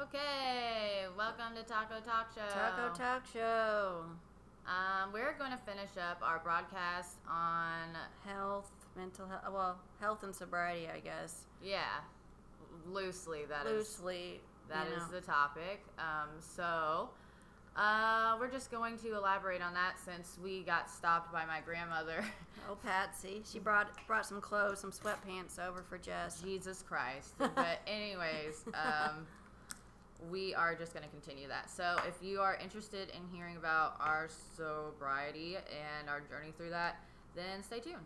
Okay, welcome to Taco Talk Show. Taco Talk Show. Um, we're going to finish up our broadcast on Health, mental health. Well, health and sobriety, I guess. yeah, loosely that is Loosely. that you is know. the topic. Um, so uh, we're just going to elaborate on that since we got stopped by my grandmother. Oh, Patsy. She brought brought some clothes, some sweatpants over for Jess. Jesus Christ. But anyways, um, we are just going to continue that. So if you are interested in hearing about our sobriety and our journey through that, then stay tuned.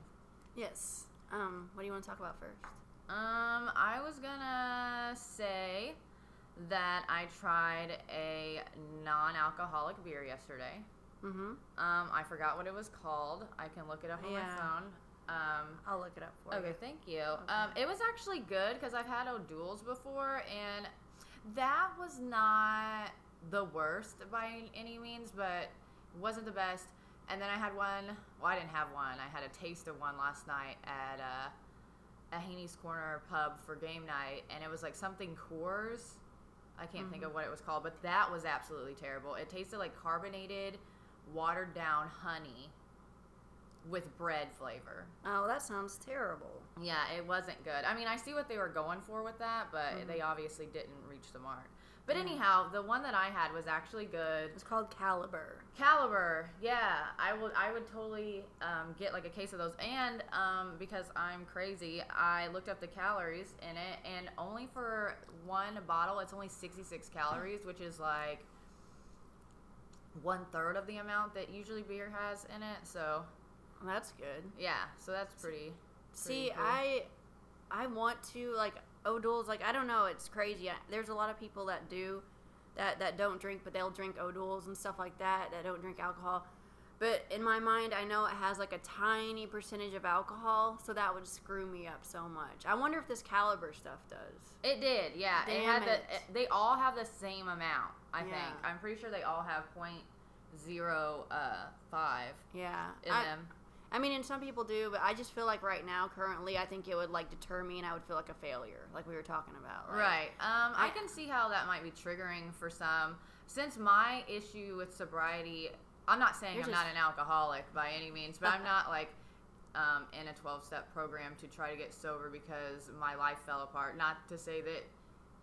Yes. Um, what do you want to talk about first? Um, I was gonna say that I tried a non-alcoholic beer yesterday. Mm-hmm. Um, I forgot what it was called. I can look it up on Yeah. my phone. Um, I'll look it up for Okay, you. Okay, thank you. Um, it was actually good because I've had O'Doul's before, and that was not the worst by any means, but wasn't the best. And then I had one. Well, I didn't have one. I had a taste of one last night at uh, a Haney's Corner pub for game night, and it was like something Coors. I can't think of what it was called, but that was absolutely terrible. It tasted like carbonated, watered down honey with bread flavor. Oh, that sounds terrible. Yeah, it wasn't good. I mean, I see what they were going for with that, but they obviously didn't reach the mark. But anyhow, the one that I had was actually good. It's called Kaliber. Kaliber, yeah, I would I would totally um, get like a case of those, and um, because I'm crazy, I looked up the calories in it, and only for one bottle, it's only 66 calories, which is like one third of the amount that usually beer has in it. So That's good. yeah, so that's pretty. See, cool. I I want to like O'Doul's. Like I don't know, it's crazy. I, there's a lot of people that do that that don't drink, but they'll drink O'Doul's and stuff like that. That don't drink alcohol. But in my mind, I know it has like a tiny percentage of alcohol, so that would screw me up so much. I wonder if this Kaliber stuff does. It did, yeah. it Damn had the. it. It, they all have the same amount. I think. I'm pretty sure they all have point zero uh, five Yeah, in I, them. I mean, and some people do, but I just feel like right now, currently, I think it would like deter me, and I would feel like a failure, like we were talking about. like- Right. Um, I, I- can see how that might be triggering for some. Since my issue with sobriety, I'm not saying I'm just- not an alcoholic by any means, but I'm not like um, in a 12 step program to try to get sober because my life fell apart. Not to say that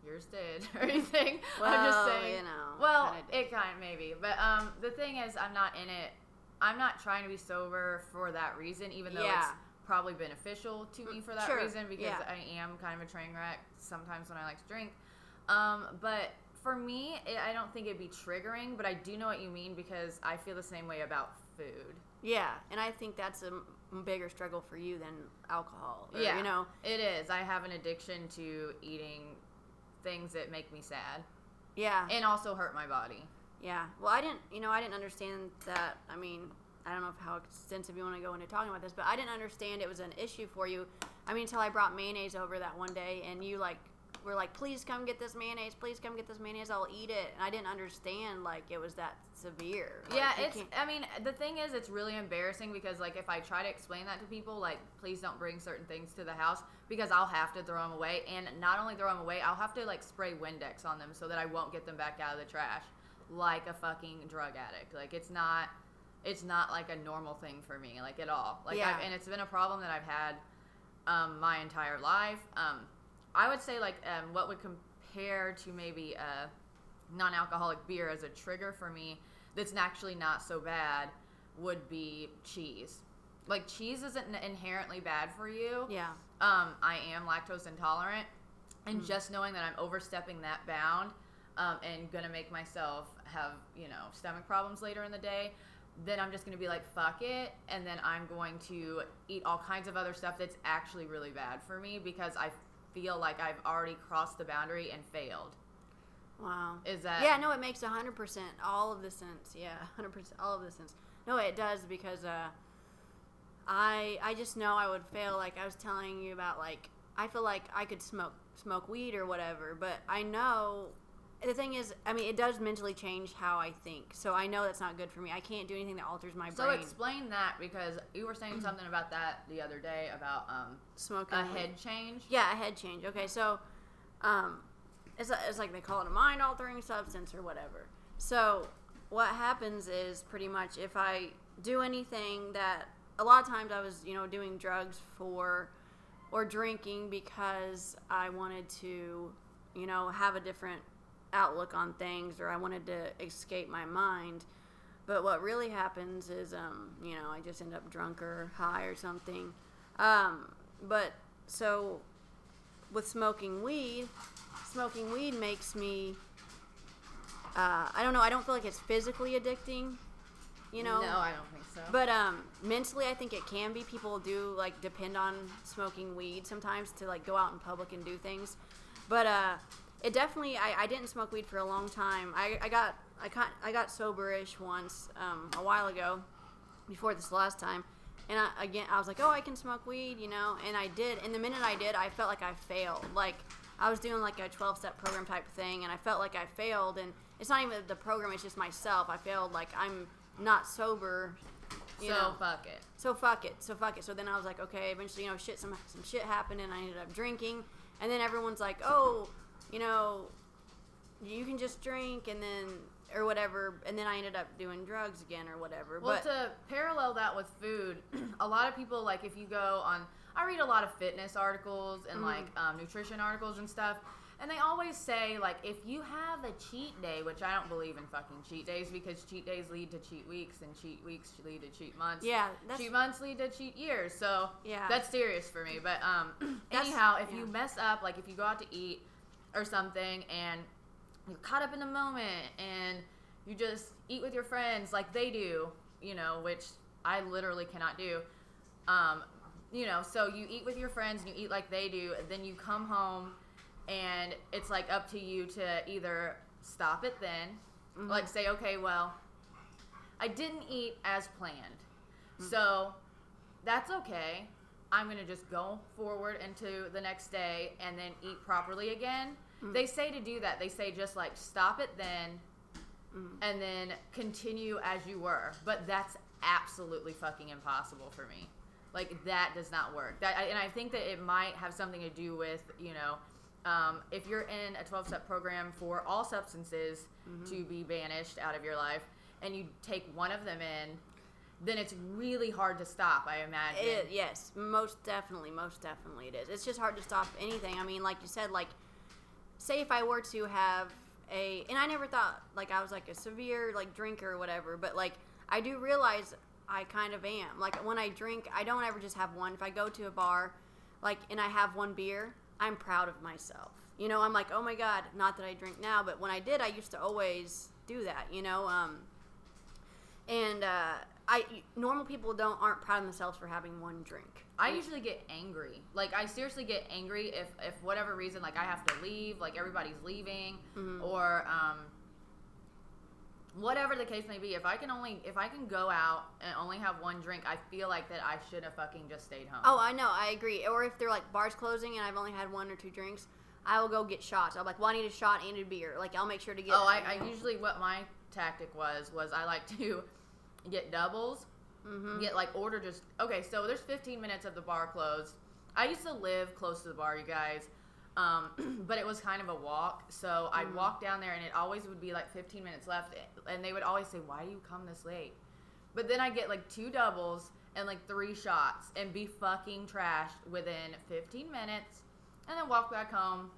yours did or anything. Well, I'm just saying. you know, Well, kinda it kind of maybe, but um, the thing is, I'm not in it. I'm not trying to be sober for that reason, even though it's probably beneficial to me for that Sure, reason because yeah. I am kind of a train wreck sometimes when I like to drink. Um, but for me, it, I don't think it'd be triggering, but I do know what you mean because I feel the same way about food. Yeah, and I think that's a bigger struggle for you than alcohol. or, yeah, you know. it is. I have an addiction to eating things that make me sad Yeah, and also hurt my body. Yeah. Well, I didn't, you know, I didn't understand that. I mean, I don't know if how extensive you want to go into talking about this, but I didn't understand it was an issue for you. I mean, until I brought mayonnaise over that one day, and you like were like, "Please come get this mayonnaise. Please come get this mayonnaise. I'll eat it." And I didn't understand like it was that severe. Like, yeah, it's. I mean, the thing is, it's really embarrassing because, like, if I try to explain that to people, like, please don't bring certain things to the house because I'll have to throw them away, and not only throw them away, I'll have to like spray Windex on them so that I won't get them back out of the trash, like a fucking drug addict. Like, it's not. It's not like a normal thing for me, like at all. Like, Yeah. I've, and it's been a problem that I've had um, my entire life. Um, I would say like um, what would compare to maybe a non-alcoholic beer as a trigger for me that's actually not so bad would be cheese. Like cheese isn't inherently bad for you. yeah, Um, I am lactose intolerant, and Mm. just knowing that I'm overstepping that bound um, and gonna make myself have you know stomach problems later in the day, then I'm just gonna be like fuck it, and then I'm going to eat all kinds of other stuff that's actually really bad for me because I feel like I've already crossed the boundary and failed. wow. Is that yeah, no, it makes hundred percent all of the sense. Yeah, hundred percent all of the sense. No, it does because uh, I I just know I would fail. Like I was telling you about, like I feel like I could smoke smoke weed or whatever, but I know the thing is, I mean, it does mentally change how I think. So I know that's not good for me. I can't do anything that alters my So brain. So explain that because you were saying something about that the other day about um, Smoking a head change. Yeah, a head change. Okay, so um, it's, it's like they call it a mind altering substance or whatever. So what happens is pretty much if I do anything that a lot of times I was you know doing drugs for or drinking because I wanted to you know have a different outlook on things or I wanted to escape my mind. But what really happens is, um, you know, I just end up drunk or high or something. Um, but so with smoking weed, smoking weed makes me. Uh, I don't know. I don't feel like it's physically addicting. You know. No, I don't think so. But um, mentally, I think it can be. People do like depend on smoking weed sometimes to like go out in public and do things. But uh, it definitely. I, I didn't smoke weed for a long time. I, I got I got I got soberish once um, a while ago, before this last time. And I, again, I was like, oh, I can smoke weed, you know, and I did. And the minute I did, I felt like I failed. Like I was doing like a 12 step program type thing, and I felt like I failed. And it's not even the program; it's just myself. I failed. Like I'm not sober. You so know. fuck it. So fuck it. So fuck it. So then I was like, okay. Eventually, you know, shit, some some shit happened, and I ended up drinking. And then everyone's like, oh, you know, you can just drink, and then or whatever. And then I ended up doing drugs again or whatever. Well, but to parallel that with food, a lot of people like if you go on. I read a lot of fitness articles and Mhm. like um, nutrition articles and stuff, and they always say like if you have a cheat day, which I don't believe in fucking cheat days because cheat days lead to cheat weeks and cheat weeks lead to cheat months. yeah, that's cheat months lead to cheat years. So yeah. that's serious for me. But um, anyhow, if yeah. you mess up, like if you go out to eat or something, and you're caught up in the moment, and you just eat with your friends like they do, you know, which I literally cannot do. Um, you know, so you eat with your friends and you eat like they do, and then you come home, and it's like up to you to either stop it then, Mhm. like say, okay, well, I didn't eat as planned, so that's okay. I'm gonna just go forward into the next day and then eat properly again. Mm. They say to do that. They say just like stop it then Mhm. and then continue as you were. But that's absolutely fucking impossible for me. Like that does not work. That and I think that it might have something to do with you know. Um, if you're in a 12 step program for all substances Mhm. to be banished out of your life and you take one of them in, then it's really hard to stop, I imagine. It, yes, most definitely, most definitely it is. It's just hard to stop anything. I mean, like you said, like say if I were to have a, and I never thought like I was like a severe like drinker or whatever, but like I do realize I kind of am. Like when I drink, I don't ever just have one. If I go to a bar, like and I have one beer, I'm proud of myself. You know, I'm like, oh my god, not that I drink now, but when I did, I used to always do that. You know, um, and uh, I normal people don't aren't proud of themselves for having one drink. I usually get angry. Like I seriously get angry if if whatever reason like I have to leave, like everybody's leaving Mhm. or um whatever the case may be. If I can only if I can go out and only have one drink, I feel like that I should have fucking just stayed home. Oh, I know, I agree. Or if they're like bars closing and I've only had one or two drinks, I will go get shots. I'm like, well, I need a shot and a beer. Like I'll make sure to get. Oh, I, I usually what my tactic was was I like to get doubles Mm-hmm. get like order just okay so there's 15 minutes of the bar closed i used to live close to the bar you guys um, but it was kind of a walk so i'd Mhm. walk down there and it always would be like 15 minutes left and they would always say why do you come this late but then i get like two doubles and like three shots and be fucking trashed within 15 minutes and then walk back home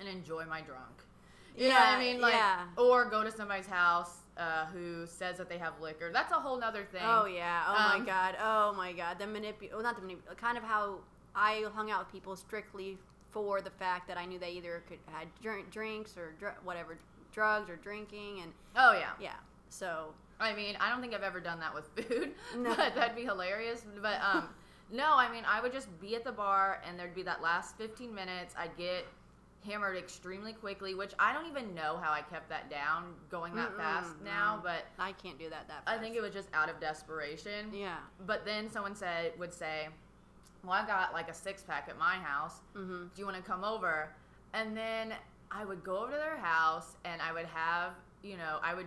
and enjoy my drunk you know what i mean like yeah. or go to somebody's house uh, who says that they have liquor that's a whole nother thing Oh yeah. Oh Um, my god. Oh my god. The manipu. Well, not the manip. Kind of how I hung out with people strictly for the fact that I knew they either could had drink, drinks or dr- whatever drugs or drinking and oh yeah yeah. So I mean, I don't think I've ever done that with food, No. but that'd be hilarious. But um, no, I mean, I would just be at the bar, and there'd be that last 15 minutes. I'd get hammered extremely quickly, which I don't even know how I kept that down going that Mm-mm, fast now. no. But I can't do that that. Fast. I think it was just out of desperation. Yeah. But then someone said would say, "Well, I got like a six pack at my house. Mm-hmm. Do you want to come over?" And then I would go over to their house, and I would have, you know, I would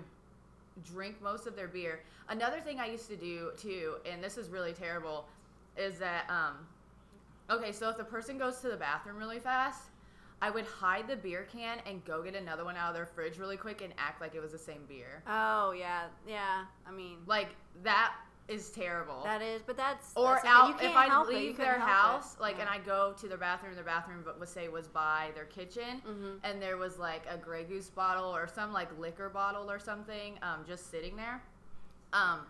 drink most of their beer. Another thing I used to do too, and this is really terrible, is that um okay, so if the person goes to the bathroom really fast, I would hide the beer can and go get another one out of their fridge really quick and act like it was the same beer. Oh yeah, yeah. I mean, Like that is terrible. that is, but that's or that's okay. out You if I help it. You leave their house, it. like, Yeah. and I go to their bathroom, their bathroom, but let's say was by their kitchen, Mhm. and there was like a Grey Goose bottle or some like liquor bottle or something, um, just sitting there. Um,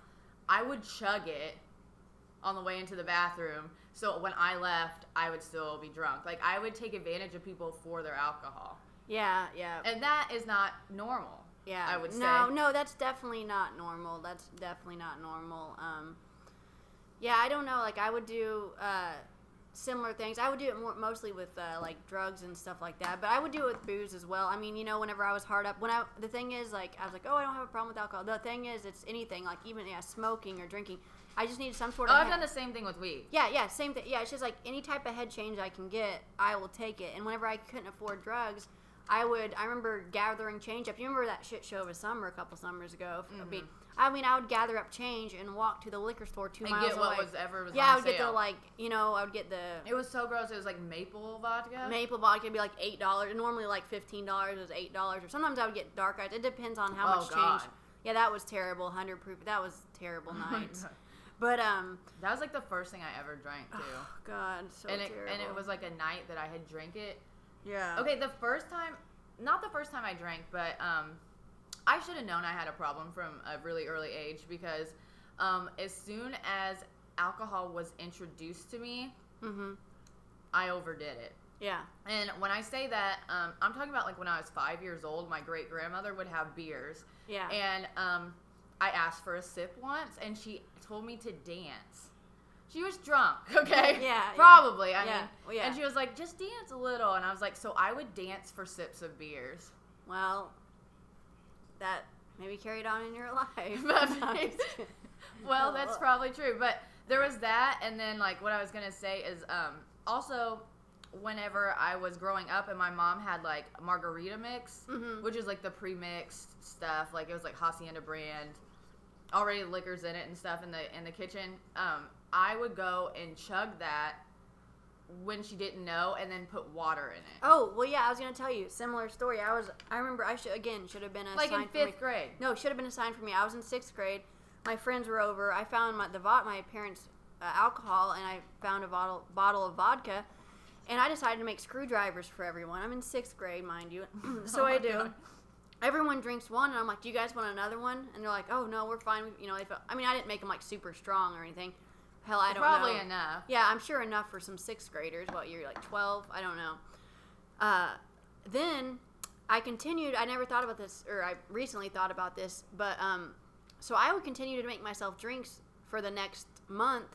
I would chug it on the way into the bathroom, so when I left, I would still be drunk. Like I would take advantage of people for their alcohol, Yeah, yeah, and that is not normal. yeah. I would say. no, no, that's definitely not normal. That's definitely not normal. Um, yeah, I don't know. Like I would do uh, similar things. I would do it more, mostly with uh, like drugs and stuff like that. But I would do it with booze as well. I mean, you know, whenever I was hard up, when I the thing is like I was like, oh, I don't have a problem with alcohol. The thing is, it's anything like even yeah, smoking or drinking. I just need some sort Oh, of. I've head- done the same thing with weed. Yeah, yeah, same thing. Yeah, it's just like any type of head change I can get, I will take it. And whenever I couldn't afford drugs, I would. I remember gathering change up. You remember that shit show of a summer a couple summers ago? Mean, I mean, I would gather up change and walk to the liquor store two. And miles get what away. was ever was yeah, on I would get the sale. like, you know, I would get the It was so gross. It was like maple vodka. maple vodka. It'd be like eight dollars. Normally, like fifteen dollars It was eight dollars. Or sometimes I would get dark eyes. It depends on how Oh, much God. change. Yeah, that was terrible. Hundred proof. That was terrible Oh. God. but um, That was like the first thing I ever drank too. Oh god, so and it terrible. and it was like a night that I had drank it. yeah. Okay, the first time, not the first time I drank, but um, I should have known I had a problem from a really early age because um, as soon as alcohol was introduced to me, Mhm. I overdid it. Yeah. And when I say that, um, I'm talking about like when I was five years old, my great grandmother would have beers, Yeah. and um, I asked for a sip once, and she told me to dance. She was drunk, okay? Yeah, yeah. Probably. I Yeah, mean, well, yeah. and she was like, just dance a little. And I was like, so I would dance for sips of beers. Well, that maybe carried on in your life. well, that's probably true. But there was that, and then like what I was gonna say is um, also whenever I was growing up, and my mom had like margarita mix, Mhm. which is like the pre-mixed stuff. Like it was like Hacienda brand, already liquors in it and stuff in the in the kitchen. Um, I would go and chug that when she didn't know, and then put water in it. Oh well, yeah. I was gonna tell you similar story. I was. I remember. I should again should have been a like sign in for me. fifth grade. No, should have been a sign for me. I was in sixth grade. My friends were over. I found my the vod my parents' uh, alcohol, and I found a bottle bottle of vodka, and I decided to make screwdrivers for everyone. I'm in sixth grade, mind you. so Oh I do. God. Everyone drinks one, and I'm like, "Do you guys want another one?" And they're like, "Oh no, we're fine." You know, they felt, I mean, I didn't make them like super strong or anything. Hell, I don't Probably know. enough. Yeah, I'm sure enough for some sixth graders. What you're like 12? I don't know. Uh, then I continued. I never thought about this, or I recently thought about this, but um, so I would continue to make myself drinks for the next month.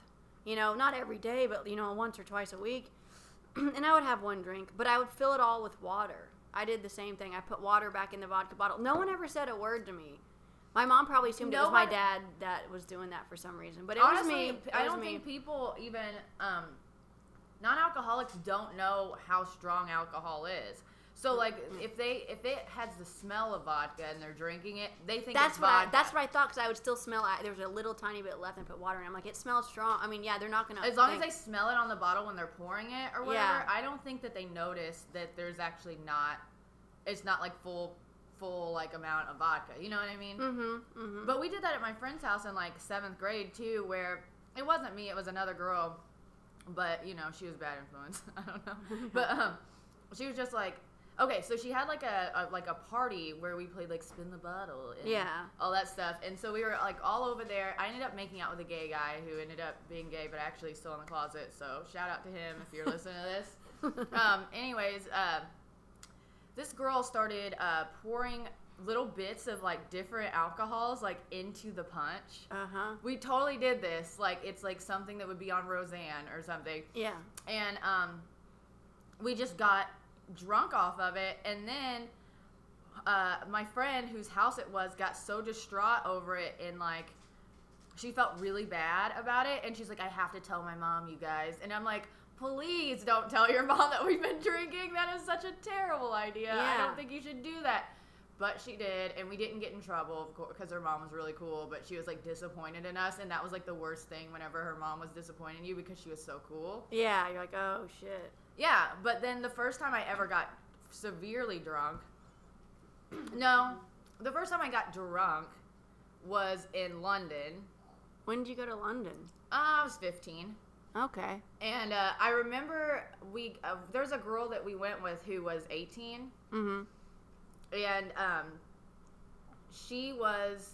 You know, not every day, but you know, once or twice a week. and I would have one drink, but I would fill it all with water. I did the same thing. I put water back in the vodka bottle. No one ever said a word to me. My mom probably assumed it was my dad that was doing that for some reason, but it Honestly, was me. It I was don't me. think people even um, non-alcoholics don't know how strong alcohol is. So like if they if it has the smell of vodka and they're drinking it, they think That's it's what I, that's what I thought because I would still smell. I, there was a little tiny bit left and put water in. I'm like, it smells strong. I mean, yeah, they're not gonna. as long as they smell it on the bottle when they're pouring it or whatever, Yeah. I don't think that they notice that there's actually not it's not like full full like amount of vodka. You know what I mean? Mm-hmm. Mm-hmm. But we did that at my friend's house in like seventh grade too, where it wasn't me, it was another girl. But you know, she was bad influence. I don't know. But um, she was just like, okay, so she had like a, a like a party where we played like spin the bottle and Yeah. all that stuff. And so we were like all over there. I ended up making out with a gay guy who ended up being gay, but actually still in the closet. So shout out to him if you're listening to this. Um, anyways, uh, this girl started uh, pouring little bits of like different alcohols like into the punch. Uh huh. We totally did this. Like it's like something that would be on Roseanne or something. Yeah. And um, we just got drunk off of it, and then uh, my friend whose house it was got so distraught over it, and like she felt really bad about it, and she's like, "I have to tell my mom, you guys," and I'm like. Please don't tell your mom that we've been drinking. That is such a terrible idea. I don't think you should do that. But she did, and we didn't get in trouble, because her mom was really cool. But she was like disappointed in us, and that was like the worst thing. Whenever her mom was disappointed in you because she was so cool. Yeah. You're like, oh shit. Yeah, but then the first time I ever got severely drunk. no, the first time I got drunk was in London. When did you go to London? Uh, I was 15. Okay. And uh, I remember we uh, there's a girl that we went with who was 18, Mm-hmm. and um, she was.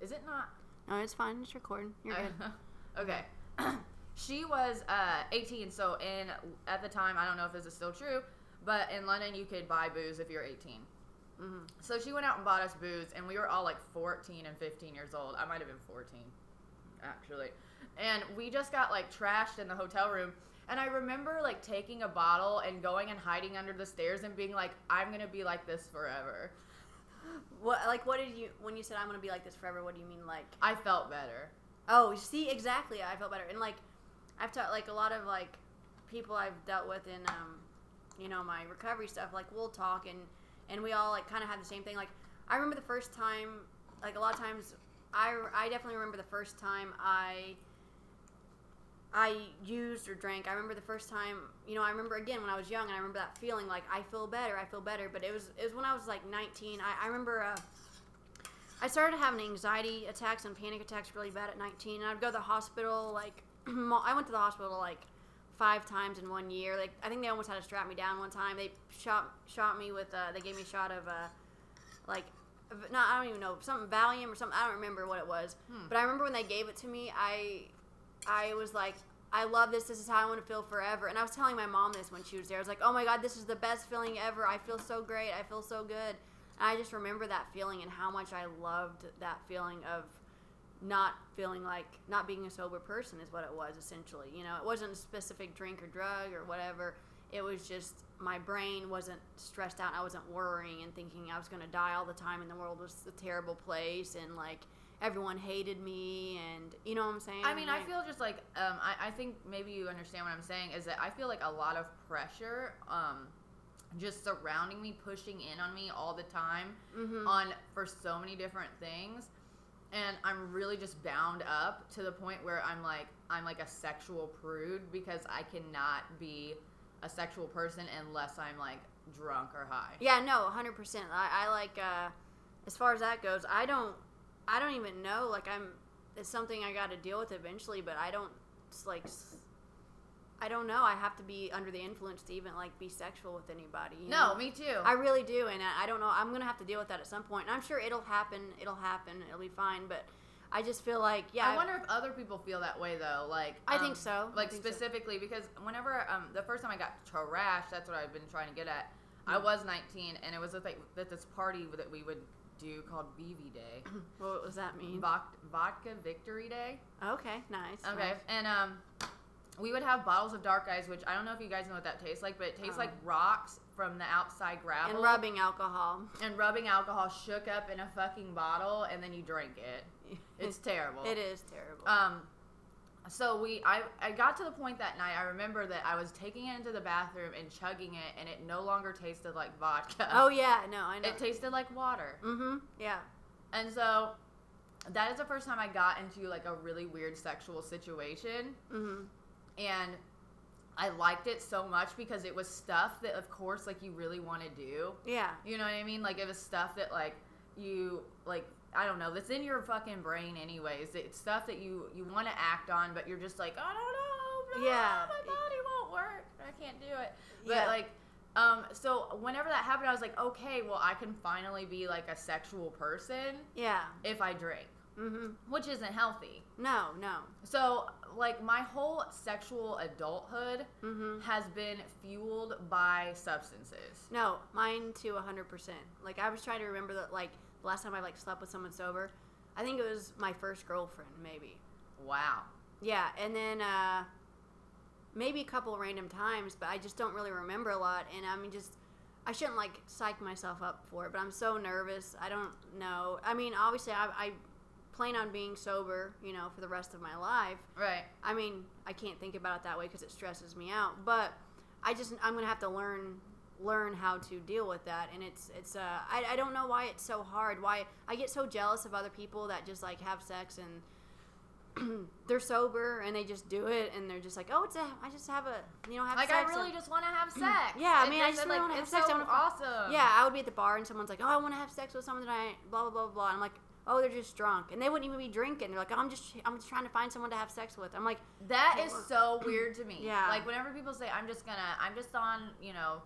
Is it not? No, it's fine. It's recording. You're good. okay. she was uh, 18, so in at the time, I don't know if this is still true, but in London you could buy booze if you're 18. Mm-hmm. So she went out and bought us booze, and we were all like 14 and 15 years old. I might have been 14, actually. And we just got like trashed in the hotel room. And I remember like taking a bottle and going and hiding under the stairs and being like, I'm gonna be like this forever. What like what did you when you said I'm gonna be like this forever? What do you mean like? I felt better. Oh, see exactly. I felt better and like I've taught like a lot of like people I've dealt with in um you know my recovery stuff. Like we'll talk and and we all like kind of have the same thing. Like I remember the first time like a lot of times I I definitely remember the first time I I used or drank. I remember the first time, you know, I remember again when I was young, and I remember that feeling like I feel better, I feel better. But it was it was when I was like 19. I, I remember uh, I started having anxiety attacks and panic attacks really bad at 19. And I'd go to the hospital like I went to the hospital like five times in one year. Like I think they almost had to strap me down one time. They shot shot me with uh, they gave me a shot of uh, like not I don't even know something Valium or something. I don't remember what it was. Hmm. But I remember when they gave it to me, I I was like, I love this. This is how I want to feel forever. And I was telling my mom this when she was there. I was like, oh my God, this is the best feeling ever. I feel so great. I feel so good. And I just remember that feeling and how much I loved that feeling of not feeling like not being a sober person is what it was essentially. You know, it wasn't a specific drink or drug or whatever. It was just my brain wasn't stressed out. I wasn't worrying and thinking I was going to die all the time and the world was a terrible place and like everyone hated me and you know what I'm saying? I mean, I feel just like um, I, I think maybe you understand what I'm saying is that I feel like a lot of pressure um, just surrounding me, pushing in on me all the time Mhm. on for so many different things, and I'm really just bound up to the point where I'm like I'm like a sexual prude because I cannot be a sexual person unless I'm like drunk or high. Yeah, no, hundred percent. I, I like uh, as far as that goes. I don't, I don't even know. Like I'm, it's something I got to deal with eventually. But I don't it's like, I don't know. I have to be under the influence to even like be sexual with anybody. you No, know? me too. I really do, and I I don't know. I'm gonna have to deal with that at some point, and I'm sure it'll happen. It'll happen. It'll be fine. But I just feel like, yeah, I wonder if other people feel that way though. Like I think um, so. Like think so. specifically because whenever um the first time I got trashed, that's what I've been trying to get at. I Mm. was 19 and it was at, like, at this party that we would do called BV Day, What does that mean? Vodka, Vodka Victory Day. Okay, nice. Okay, nice. and um, we would have bottles of Dark Eyes, which I don't know if you guys know what that tastes like, but it tastes Oh. like rocks from the outside gravel. And rubbing alcohol. and rubbing alcohol shook up in a fucking bottle, and then you drink it. It's terrible. it is terrible. Um, so we, I, I got to the point that night. I remember that I was taking it into the bathroom and chugging it, and it no longer tasted like vodka. oh yeah, no, I know. it tasted like water. mm-hmm. Yeah. And so that is the first time I got into like a really weird sexual situation, Mm-hmm. and I liked it so much because it was stuff that, of course, like you really want to do. Yeah. You know what I mean? Like it was stuff that like you like I don't know, that's in your fucking brain anyways. It's stuff that you you want to act on, but you're just like, I don't know, Yeah. my body won't work. I can't do it. But Yeah. like um so whenever that happened I was like, okay, well I can finally be like a sexual person Yeah. if I drink, Mm-hmm. which isn't healthy. No, no. So like my whole sexual adulthood Mm-hmm. has been fueled by substances. No, mine too, hundred percent. Like I was trying to remember that, like the last time I like slept with someone sober. I think it was my first girlfriend, maybe. Wow. Yeah, and then uh, maybe a couple random times, but I just don't really remember a lot. And I mean, just I shouldn't like psych myself up for it, but I'm so nervous. I don't know. I mean, obviously, I, I plan on being sober, you know, for the rest of my life. Right. I mean, I can't think about it that way because it stresses me out. But I just I'm gonna have to learn learn how to deal with that, and it's it's uh I, I don't know why it's so hard. Why I get so jealous of other people that just like have sex and they're sober and they just do it and they're just like, oh, it's a, I just have a, you know, have Like sex. I really and- just want to have sex. Yeah, I mean, I just really like, wanna have it's sex. I So wanna- awesome. yeah, I would be at the bar and someone's like, oh, I want to have sex with someone that I, blah blah blah blah. And I'm like, oh, they're just drunk, and they wouldn't even be drinking. They're like, oh, I'm just, I'm just trying to find someone to have sex with. I'm like, that is so weird to me. Yeah. Like whenever people say I'm just gonna, I'm just on, you know,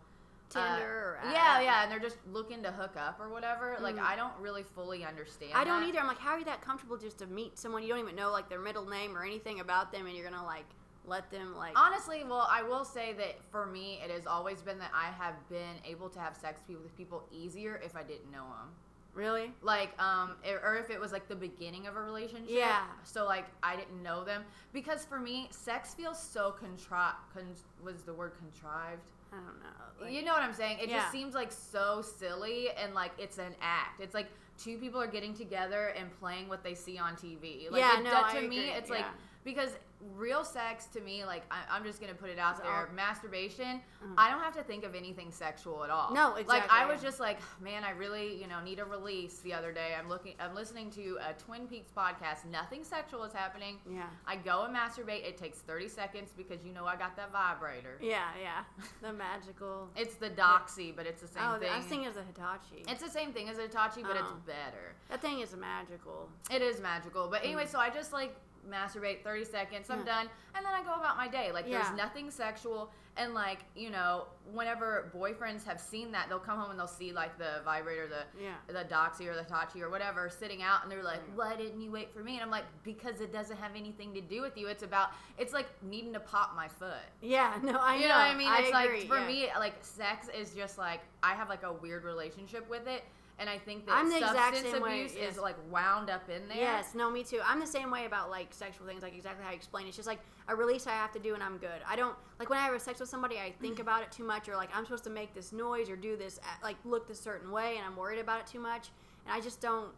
Tinder or yeah, uh, yeah, and they're just looking to hook up or whatever. Like Mhm. I don't really fully understand. I don't that. either. I'm like, how are you that comfortable just to meet someone you don't even know like their middle name or anything about them, and you're gonna like let them like, Honestly, well, I will say that for me, it has always been that I have been able to have sex with people easier if I didn't know them. really? Like, um, or if it was like the beginning of a relationship. Yeah. So like I didn't know them because for me, sex feels so contrived. Con- was the word contrived? I don't know. Like, you know what I'm saying? It Yeah. just seems like so silly and like it's an act. It's like two people are getting together and playing what they see on TV. Like Yeah, it, no, that- I to me, agree, it's like because real sex to me, like I, I'm just gonna put it out It's there, all- masturbation. Mhm. I don't have to think of anything sexual at all. No, exactly. Like I was just like, man, I really, you know, need a release the other day. I'm looking, I'm listening to a Twin Peaks podcast. Nothing sexual is happening. Yeah. I go and masturbate. It takes 30 seconds because you know I got that vibrator. Yeah, yeah. The magical. It's the Doxy, but it's the same oh, thing. I was thinking of the Hitachi. It's the same thing as a Hitachi, but it's Oh. better. that thing is magical. It is magical. But anyway, so I just like masturbate 30 seconds, I'm. Yeah. done, and then I go about my day. Like Yeah. there's nothing sexual. And like, you know, whenever boyfriends have seen that, they'll come home and they'll see like the vibrator, the Yeah. the Doxy or the tachi or whatever sitting out and they're like. Why didn't you wait for me? And I'm like, Because it doesn't have anything to do with you. It's about it's like needing to pop my foot. Yeah, no, I you know. know what I mean? It's agree, like for me, like sex is just like I have like a weird relationship with it, and I think that I'm the exact substance same way, abuse yes. is like wound up in there. Yes, no, me too. I'm the same way about like sexual things, like exactly how you explain. It's just like a release I have to do, and I'm good. I don't like when I have sex with somebody, I think about it too much, or like I'm supposed to make this noise or do this, uh, like look this certain way, and I'm worried about it too much, and I just don't.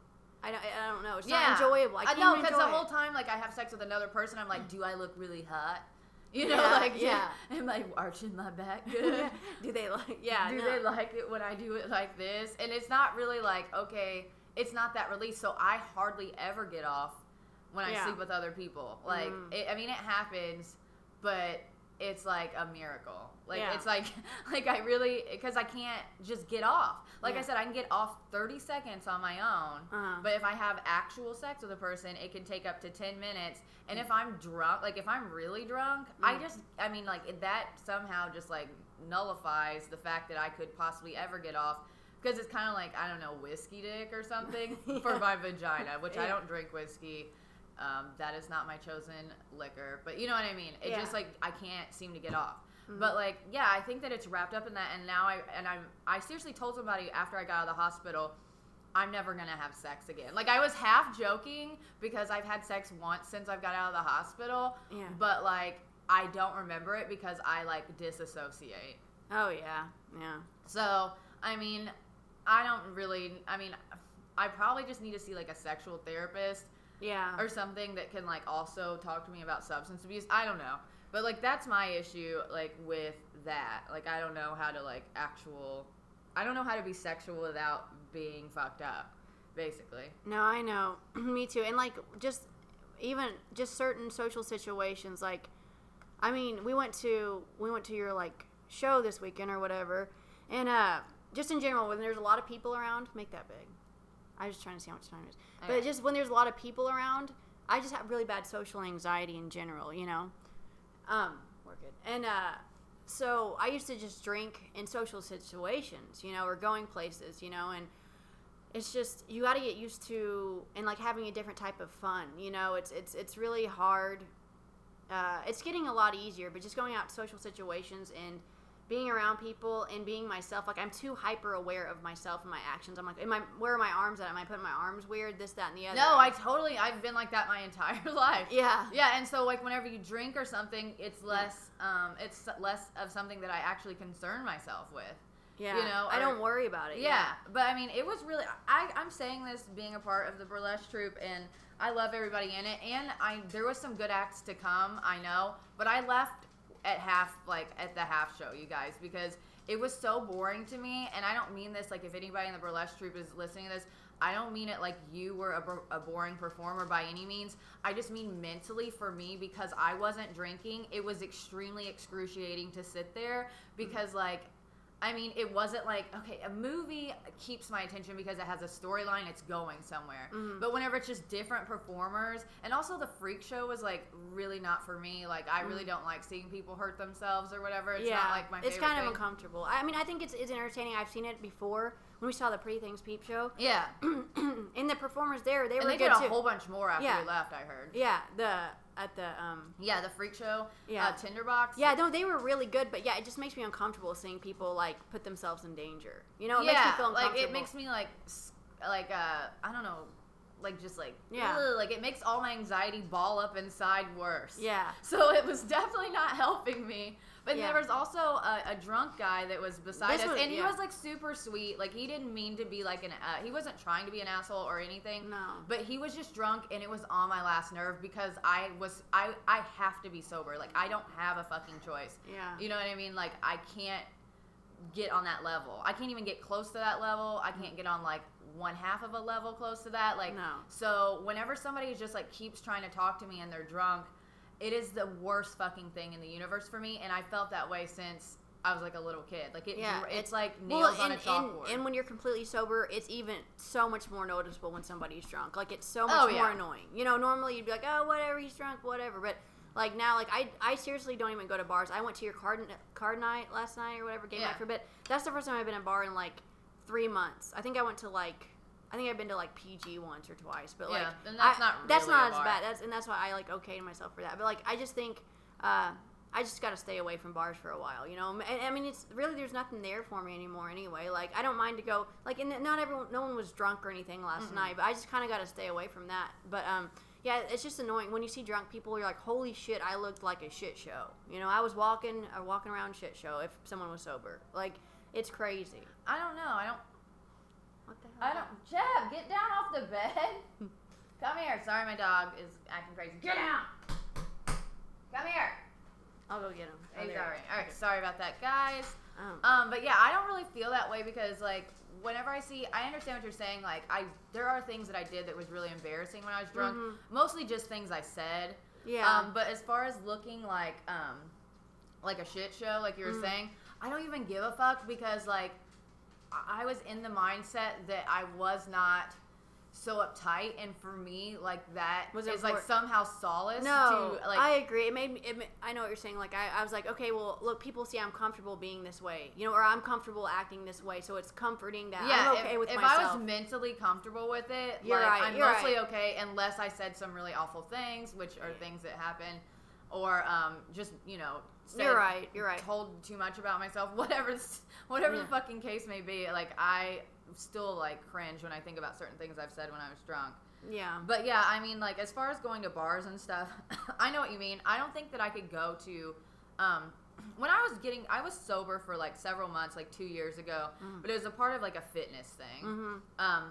I don't, I don't know. It's yeah, not enjoyable. I can't know because the whole it. time like I have sex with another person, I'm like, do I look really hot? You know, Yeah, like yeah. am I arching my back good? do they like? Yeah. do no. they like it when I do it like this? And it's not really like, okay, it's not that release. So I hardly ever get off when I Yeah. sleep with other people. Like, Mm. it, I mean, it happens, but it's like a miracle. Like, Yeah. it's like, like I really, because I can't just get off. Like I said, I can get off 30 seconds on my own. Uh-huh. But if I have actual sex with a person, it can take up to 10 minutes. And if I'm drunk, like if I'm really drunk, I Mm. just, I mean, like that somehow just like nullifies the fact that I could possibly ever get off. Because it's kind of like, I don't know, whiskey dick or something for my vagina, which I don't drink whiskey. Um, that is not my chosen liquor. But you know what I mean? It Yeah. just like, I can't seem to get off. Mhm. But like, yeah, I think that it's wrapped up in that. And now I, and I'm, I seriously told somebody after I got out of the hospital, I'm never gonna have sex again. Like I was half joking because I've had sex once since I've got out of the hospital, Yeah. but like I don't remember it because I like disassociate. Oh yeah. Yeah. So I mean, I don't really. I mean, I probably just need to see like a sexual therapist Yeah. or something that can like also talk to me about substance abuse. I don't know. But like that's my issue like with that. Like I don't know how to like actual I don't know how to be sexual without being fucked up, basically. No, I know. Me too. And like just even just certain social situations like I mean, we went to we went to your like show this weekend or whatever. And uh just in general when there's a lot of people around, make that big. I was just trying to see how much time it is. But Okay. just when there's a lot of people around, I just have really bad social anxiety in general, you know. Um, we're good. And uh so I used to just drink in social situations, you know, or going places, you know, and it's just you got to get used to and like having a different type of fun you know it's it's it's really hard uh, it's getting a lot easier but just going out to social situations and being around people and being myself like i'm too hyper aware of myself and my actions i'm like am i where are my arms at am i putting my arms weird this that and the other No, I totally I've been like that my entire life. yeah Yeah, and so like whenever you drink or something, it's less um it's less of something that I actually concern myself with. yeah you know, i don't worry about it Yeah, but I mean, it was really. I, I'm saying this being a part of the burlesque troupe, and I love everybody in it. And I there was some good acts to come, I know, but I left at half, like at the half show, you guys, because it was so boring to me. And I don't mean this like if anybody in the burlesque troupe is listening to this, I don't mean it like you were a, a boring performer by any means. I just mean mentally for me because I wasn't drinking. It was extremely excruciating to sit there because like I mean, it wasn't like okay, a movie keeps my attention because it has a storyline, it's going somewhere. Mhm. But whenever it's just different performers, and also the freak show was like really not for me. Like I really don't like seeing people hurt themselves or whatever. It's Mm. yeah, not like my it's kind of thing. uncomfortable. I mean, I think it's it's entertaining. I've seen it before when we saw the Pretty Things Peep Show. Yeah, and the performers there, they and were they good did a too. whole bunch more after Yeah. we left. I heard. yeah, the at the um Yeah, the freak show. Yeah. uh, Tinderbox. yeah, no, they were really good, but yeah, it just makes me uncomfortable seeing people like put themselves in danger. You know, it yeah, makes me feel like it makes me like like uh I don't know, like just like Yeah. ugh, like it makes all my anxiety ball up inside worse. Yeah. So it was definitely not helping me. But Yeah. there was also a, a drunk guy that was beside This us, was- and he yeah. was like super sweet. Like he didn't mean to be like an. Uh, he wasn't trying to be an asshole or anything. No. But he was just drunk, and it was on my last nerve because I was I I have to be sober. Like I don't have a fucking choice. Yeah. You know what I mean? Like I can't get on that level. I can't even get close to that level. I can't get on like one half of a level close to that. Like No. so whenever somebody just like keeps trying to talk to me and they're drunk, it is the worst fucking thing in the universe for me and I felt that way since I was like a little kid. Like it Yeah, it's, it's- like Well, nails and, on a chalkboard. and, and when you're completely sober, it's even so much more noticeable when somebody's drunk. Like it's so oh, much Oh, more yeah. annoying. You know, normally you'd be like, oh, whatever, he's drunk, whatever. But like now, like I, I seriously don't even go to bars. I went to your card card night last night or whatever game Yeah. night for a bit. That's the first time I've been in a bar in like three months. I think I went to like. I think I've been to like PG once or twice, but like Yeah, then that's I- not that's really a not as bar. bad. That's and that's why I like okayed myself for that. But like I just think uh, I just got to stay away from bars for a while, you know. And, I mean, it's really there's nothing there for me anymore anyway. Like I don't mind to go. Like and not everyone, no one was drunk or anything last night, but I just kind of got to stay away from that. But um, yeah, it's just annoying when you see drunk people. You're like, holy shit, I looked like a shit show. You know, I was walking, uh, walking around shit show if someone was sober. Like it's crazy. I don't know. I don't What the hell? I don't Jeb, get down off the bed. Come here. Sorry my dog is acting crazy. Get down. Come here. I'll go get him. Oh, Hey, there. sorry. All right, sorry about that, guys. Um, Um, but yeah, I don't really feel that way because like whenever I see, I understand what you're saying. Like I, there are things that I did that was really embarrassing when I was drunk. Mhm. Mostly just things I said. yeah. Um, but as far as looking like, um, like a shit show, like you were Mhm. saying, I don't even give a fuck because like I was in the mindset that I was not so uptight, and for me, like that Was is like somehow solace No, to like. I agree. It made me. It, I know what you're saying. Like I, I was like, okay, well, look, people see I'm comfortable being this way, you know, or I'm comfortable acting this way, so it's comforting that yeah, I'm okay if, with if myself. I was mentally comfortable with it, You're like, right, I'm mostly right. okay unless I said some really awful things, which are things that happen, or um, just you know, said, you're right. You're right. told too much about myself. Whatever, whatever the fucking case may be, like I still like cringe when I think about certain things I've said when I was drunk. Yeah. But yeah, I mean, like as far as going to bars and stuff, I know what you mean. I don't think that I could go to. Um, when I was getting, I was sober for like several months, like two years ago, Mm. but it was a part of like a fitness thing. Mm-hmm. Um,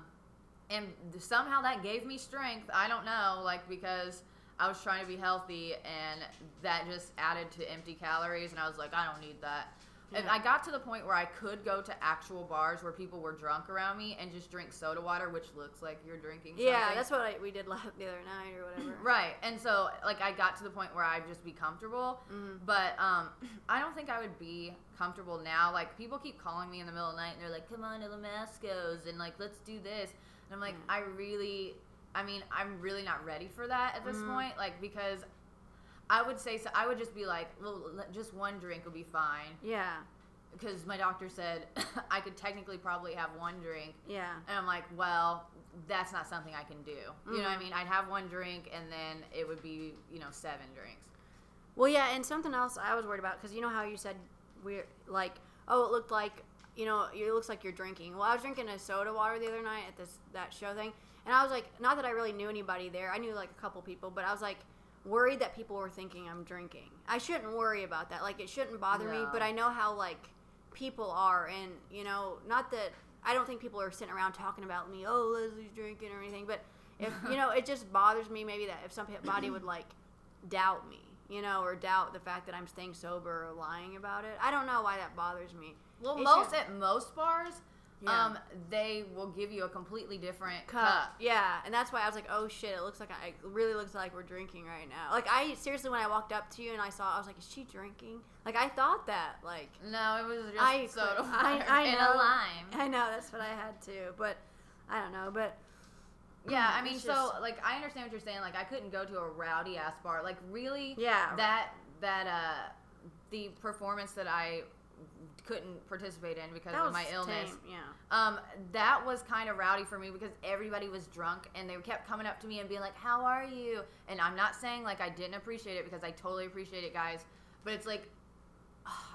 and somehow that gave me strength. I don't know, like because I was trying to be healthy, and that just added to empty calories, and I was like, I don't need that. And I got to the point where I could go to actual bars where people were drunk around me and just drink soda water, which looks like you're drinking. Yeah, that's what I, we did last, the other night or whatever. Right. And so like I got to the point where I'd just be comfortable. Mhm. But um I don't think I would be comfortable now. Like people keep calling me in the middle of the night and they're like, Come on to the Mascos and like let's do this and I'm like, Mm. I really I mean, I'm really not ready for that at this Mhm. point. Like because I would say so I would just be like, well, just one drink would be fine Yeah. because my doctor said I could technically probably have one drink Yeah. and I'm like, well, that's not something I can do. You know what I Mhm. mean? I'd have one drink and then it would be, you know, seven drinks. Well, yeah, and something else I was worried about because you know how you said we're like, oh, it looked like you know, it looks like you're drinking. Well, I was drinking a soda water the other night at this that show thing, and I was like, not that I really knew anybody there. I knew like a couple people, but I was like worried that people were thinking I'm drinking. I shouldn't worry about that. Like it shouldn't bother me, but I know how like people are, and you know, not that I don't think people are sitting around talking about me. Oh, Leslie's drinking or anything, but if you know, it just bothers me maybe that if somebody would like doubt me, you know, or doubt the fact that I'm staying sober or lying about it. I don't know why that bothers me. Well, issue. most at most bars, Yeah. um, they will give you a completely different cup. cup. Yeah, and that's why I was like, oh shit, it looks like I, it really looks like we're drinking right now. Like I seriously, when I walked up to you and I saw, I was like, is she drinking? Like I thought that. Like No, it was just I soda quit- I- water I and know. a lime. I know that's what I had too, but I don't know, but Yeah, I mean, It's so like I understand what you're saying. Like I couldn't go to a rowdy ass bar. Like really, Yeah. that that uh the performance that I couldn't participate in because that of my illness. tame, Yeah. Um, that was kind of rowdy for me because everybody was drunk and they kept coming up to me and being like, "How are you?" And I'm not saying like I didn't appreciate it because I totally appreciate it, guys. But it's like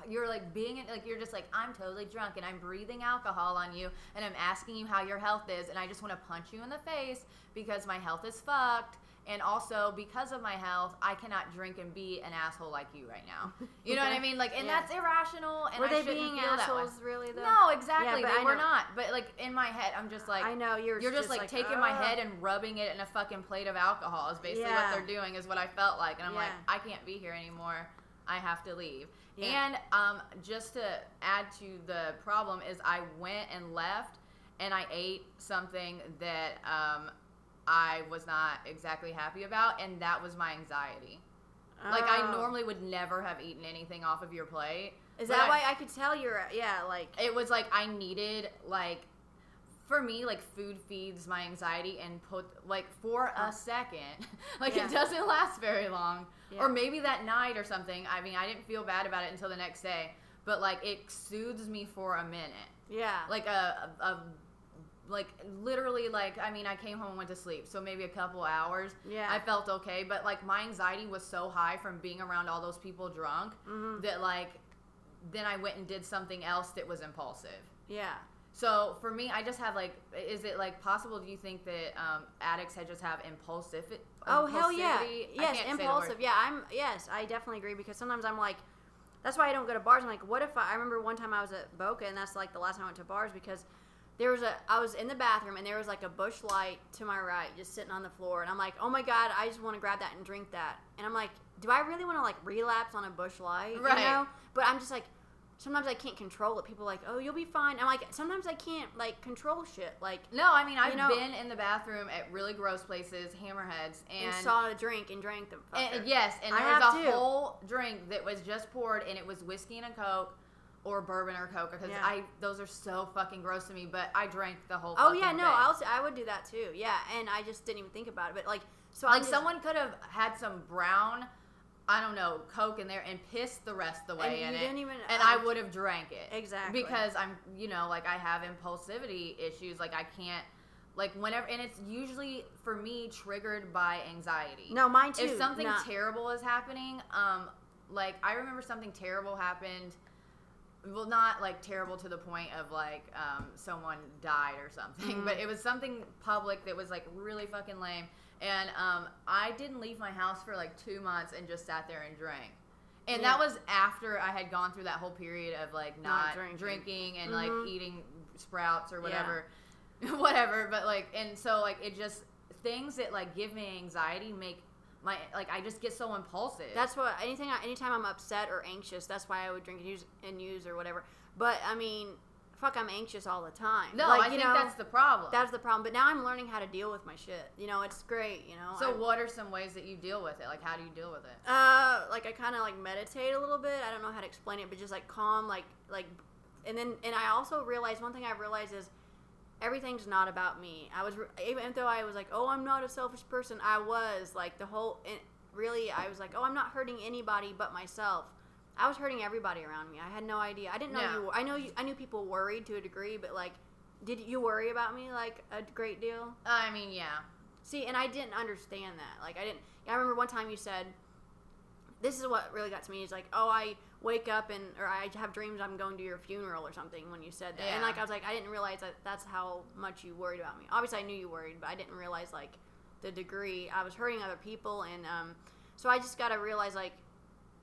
you're like being like you're just like I'm totally drunk and I'm breathing alcohol on you and I'm asking you how your health is and I just want to punch you in the face because my health is fucked and also because of my health I cannot drink and be an asshole like you right now. You know what I mean? Like and Yeah. that's irrational and Were I they being assholes really though? No, exactly. but they were not. But like in my head, I'm just like I know you're. you're just, like, taking my head and rubbing it in a fucking plate of alcohol. Is basically Yeah. what they're doing. Is what I felt like, and I'm like, I can't be here anymore. I have to leave. Yeah. And um, just to add to the problem is I went and left, and I ate something that um, I was not exactly happy about, and that was my anxiety. Like I Oh. normally would never have eaten anything off of your plate. Is that I- why I could tell you're? Yeah, like it was like I needed like for me like food feeds my anxiety and put like for a second like Yeah. it doesn't last very long Yeah. or maybe that night or something i mean i didn't feel bad about it until the next day but like it soothes me for a minute yeah, like a, a, a like literally like i mean i came home and went to sleep so maybe a couple hours Yeah. i felt okay but like my anxiety was so high from being around all those people drunk Mhm. that like then i went and did something else that was impulsive yeah. so for me, I just have like, is it like possible? Do you think that um, addicts had just have impulsive? Oh hell yeah! Yes, can't say the word. impulsive. Yeah, I'm. Yes, I definitely agree because sometimes I'm like, that's why I don't go to bars. I'm like, what if I? I remember one time I was at Boca, and that's like the last time I went to bars because there was a. I was in the bathroom, and there was like a Busch Light to my right, just sitting on the floor, and I'm like, oh my god, I just want to grab that and drink that, and I'm like, do I really want to like relapse on a Busch Light? Right. You know? But I'm just like. Sometimes I can't control it. People are like, "Oh, you'll be fine." I'm like, sometimes I can't like control shit. Like, No, I mean I've You know- been in the bathroom at really gross places, hammerheads, and, and, saw a drink and drank them. and- yes, and I there was a too. whole drink that was just poured, and it was whiskey and a coke. Or bourbon or coke because Yeah. I those are so fucking gross to me. But I drank the whole. Oh yeah, no. I'll I would do that too. Yeah, and I just didn't even think about it. But like, so like was someone could have had some brown, I don't know, coke in there and pissed the rest of the way And in it, even- and um, I would have drank it Exactly. because I'm, you know, like I have impulsivity issues. Like I can't, like whenever, and it's usually for me triggered by anxiety. No, mine too. If something not- terrible is happening, um, like I remember something terrible happened. Well, not like terrible to the point of like um, someone died or something, Mhm. but it was something public that was like really fucking lame. And um, I didn't leave my house for like two months and just sat there and drank. And Yeah. that was after I had gone through that whole period of like Not not, drinking. drinking. and Mhm. like eating sprouts or Yeah. whatever, whatever. But like, and so like it just things that like give me anxiety make my like I just get so impulsive. That's what anything. Anytime I'm upset or anxious, that's why I would drink and use and use or whatever. But I mean, fuck, I'm anxious all the time. no, like, I you think know, that's the problem. that's the problem. But now I'm learning how to deal with my shit. You know, it's great. You know. so I- what are some ways that you deal with it? Like how do you deal with it? Uh, like I kind of like meditate a little bit. I don't know how to explain it, but just like calm, like like, and then and I also realized one thing I realized is everything's not about me. I was even though I was like, oh, I'm not a selfish person. I was like the whole. Really, I was like, oh, I'm not hurting anybody but myself. I was hurting everybody around me. I had no idea. I didn't know you. I know you. I knew people worried to a degree, but like, did you worry about me like a great deal? Uh, I mean, yeah. See, and I didn't understand that. Like, I didn't. I remember one time you said, "This is what really got to me." Is like, "Oh, I wake up and or I have dreams I'm going to your funeral or something." When you said that, and like I was like, I didn't realize that that's how much you worried about me. Obviously, I knew you worried, but I didn't realize like the degree I was hurting other people, and um, so I just got to realize like.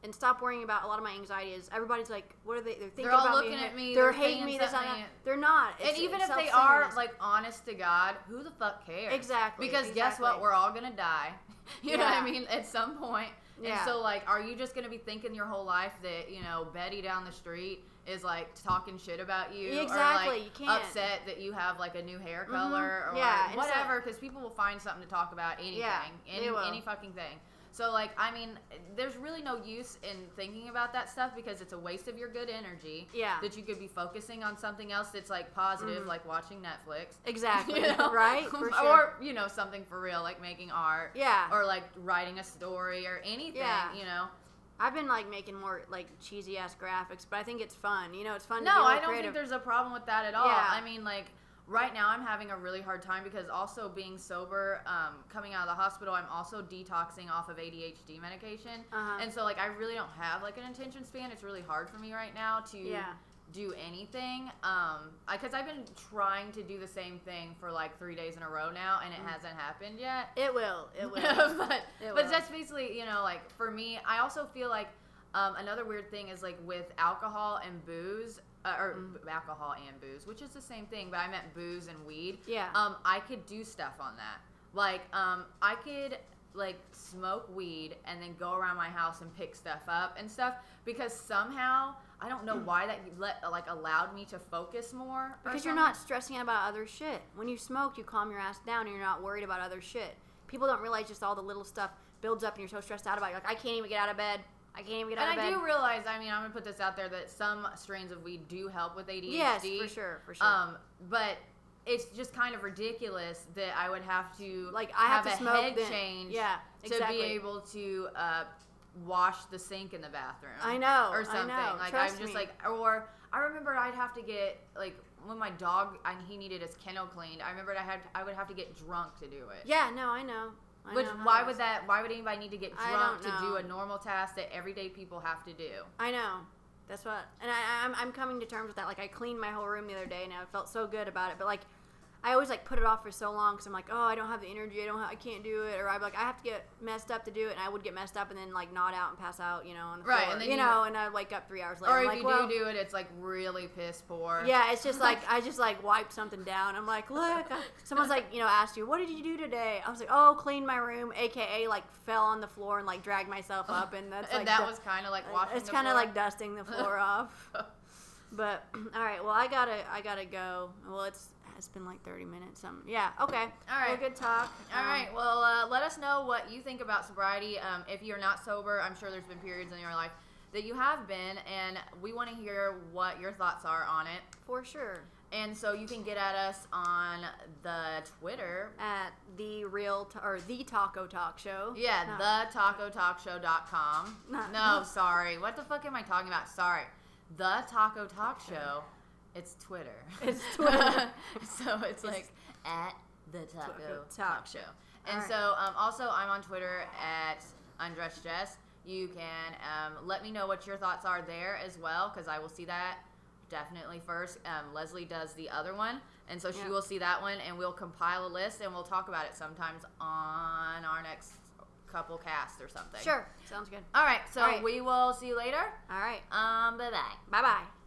And stop worrying about a lot of my anxiety. Is everybody's like, what are they? They're thinking all about looking me. at me, They're, they're hating me. This, and something. They're not. and even it's if they are like honest to God, who the fuck cares? Exactly, Because guess what? We're all gonna die. You know what I mean? At some point. Yeah. And so like, are you just gonna be thinking your whole life that you know Betty down the street is like talking shit about you? Exactly, or like you can't. upset that you have like a new hair mm-hmm. color or Yeah, whatever? Because people will find something to talk about anything Yeah, any, any fucking thing so like i mean there's really no use in thinking about that stuff because it's a waste of your good energy Yeah. that you could be focusing on something else that's like positive Mhm. like watching netflix Exactly. you know? Right? For sure. or you know something for real like making art yeah. or like writing a story or anything Yeah. you know I've been like making more like cheesy ass graphics, but I think it's fun. You know, it's fun. to No, I don't creative. think there's a problem with that at all. Yeah. I mean, like right now, I'm having a really hard time because also being sober, um, coming out of the hospital, I'm also detoxing off of ADHD medication, Uh-huh. and so like I really don't have like an attention span. It's really hard for me right now to Yeah. do anything. Um, because I've been trying to do the same thing for like three days in a row now, and it Mm. hasn't happened yet. It will. It will. but It but will. that's basically you know like for me i also feel like um, another weird thing is like with alcohol and booze uh, or Mm. alcohol and booze which is the same thing but i meant booze and weed Yeah. um, i could do stuff on that like um, i could like smoke weed and then go around my house and pick stuff up and stuff because somehow i don't know why that let like allowed me to focus more Because you're not stressing out about other shit. When you smoke, you calm your ass down and you're not worried about other shit. People don't realize just all the little stuff builds up and you're so stressed out about it. You're like, I can't even get out of bed. I can't even get out and of bed. And I do realize, I mean, I'm gonna put this out there that some strains of weed do help with ADHD. yes, for sure, for sure. Um, but it's just kind of ridiculous that I would have to like I have, have, to a smoke head then. change Yeah, to be able to uh, wash the sink in the bathroom. I know, or I something. know. Like Trust I'm just me. like, or I remember I'd have to get like when my dog and he needed his kennel cleaned. I remembered I had I would have to get drunk to do it. Yeah, no, I know. I Which why would that? Why would anybody need to get I drunk don't to do know. a normal task that everyday people have to do? I know. That's what, and I, I'm, I'm coming to terms with that. Like, I cleaned my whole room the other day, and I felt so good about it. But like, I always like put it off for so long because I'm like, oh, I don't have the energy. I don't. Ha- I can't do it. Or I'm like, I have to get messed up to do it, and I would get messed up and then like nod out and pass out, you know, on the Right, floor. and then you you- know, and I wake up three hours later. Or I'm if like, you well, do do it, it's like really piss poor. Yeah, it's just like I just like wiped something down. I'm like, look, someone's like, you know, asked you, what did you do today? I was like, oh, clean my room, aka like fell on the floor and like dragged myself up, and that's and like that du- was kind of like uh, washing. it's kind of like dusting the floor off. But all right, well, I gotta I gotta go. Well, it's it's been like 30 minutes. Um, yeah, okay. All right. Well, good talk. All Um, right. Well, uh, let us know what you think about sobriety. Um, if you're not sober, I'm sure there's been periods in your life that you have been, and we want to hear what your thoughts are on it. for sure. And so you can get at us on the Twitter. At the real t- or the Taco Talk Show. Yeah, No. the tacotalkshow.com. Not- No, sorry. What the fuck am I talking about? Sorry. The Taco Talk Show. It's Twitter. It's Twitter. so it's like at the Taco Taco Talk. Show. And Alright. so um, also I'm on Twitter at Undressed Jess. You can um, let me know what your thoughts are there as well because I will see that definitely first. Um, Leslie does the other one, and so she Yeah. will see that one, and we'll compile a list and we'll talk about it sometimes on our next couple casts or something. Sure. Sounds good. All right. So All right. we will see you later. All right. Um. Bye bye. Bye bye.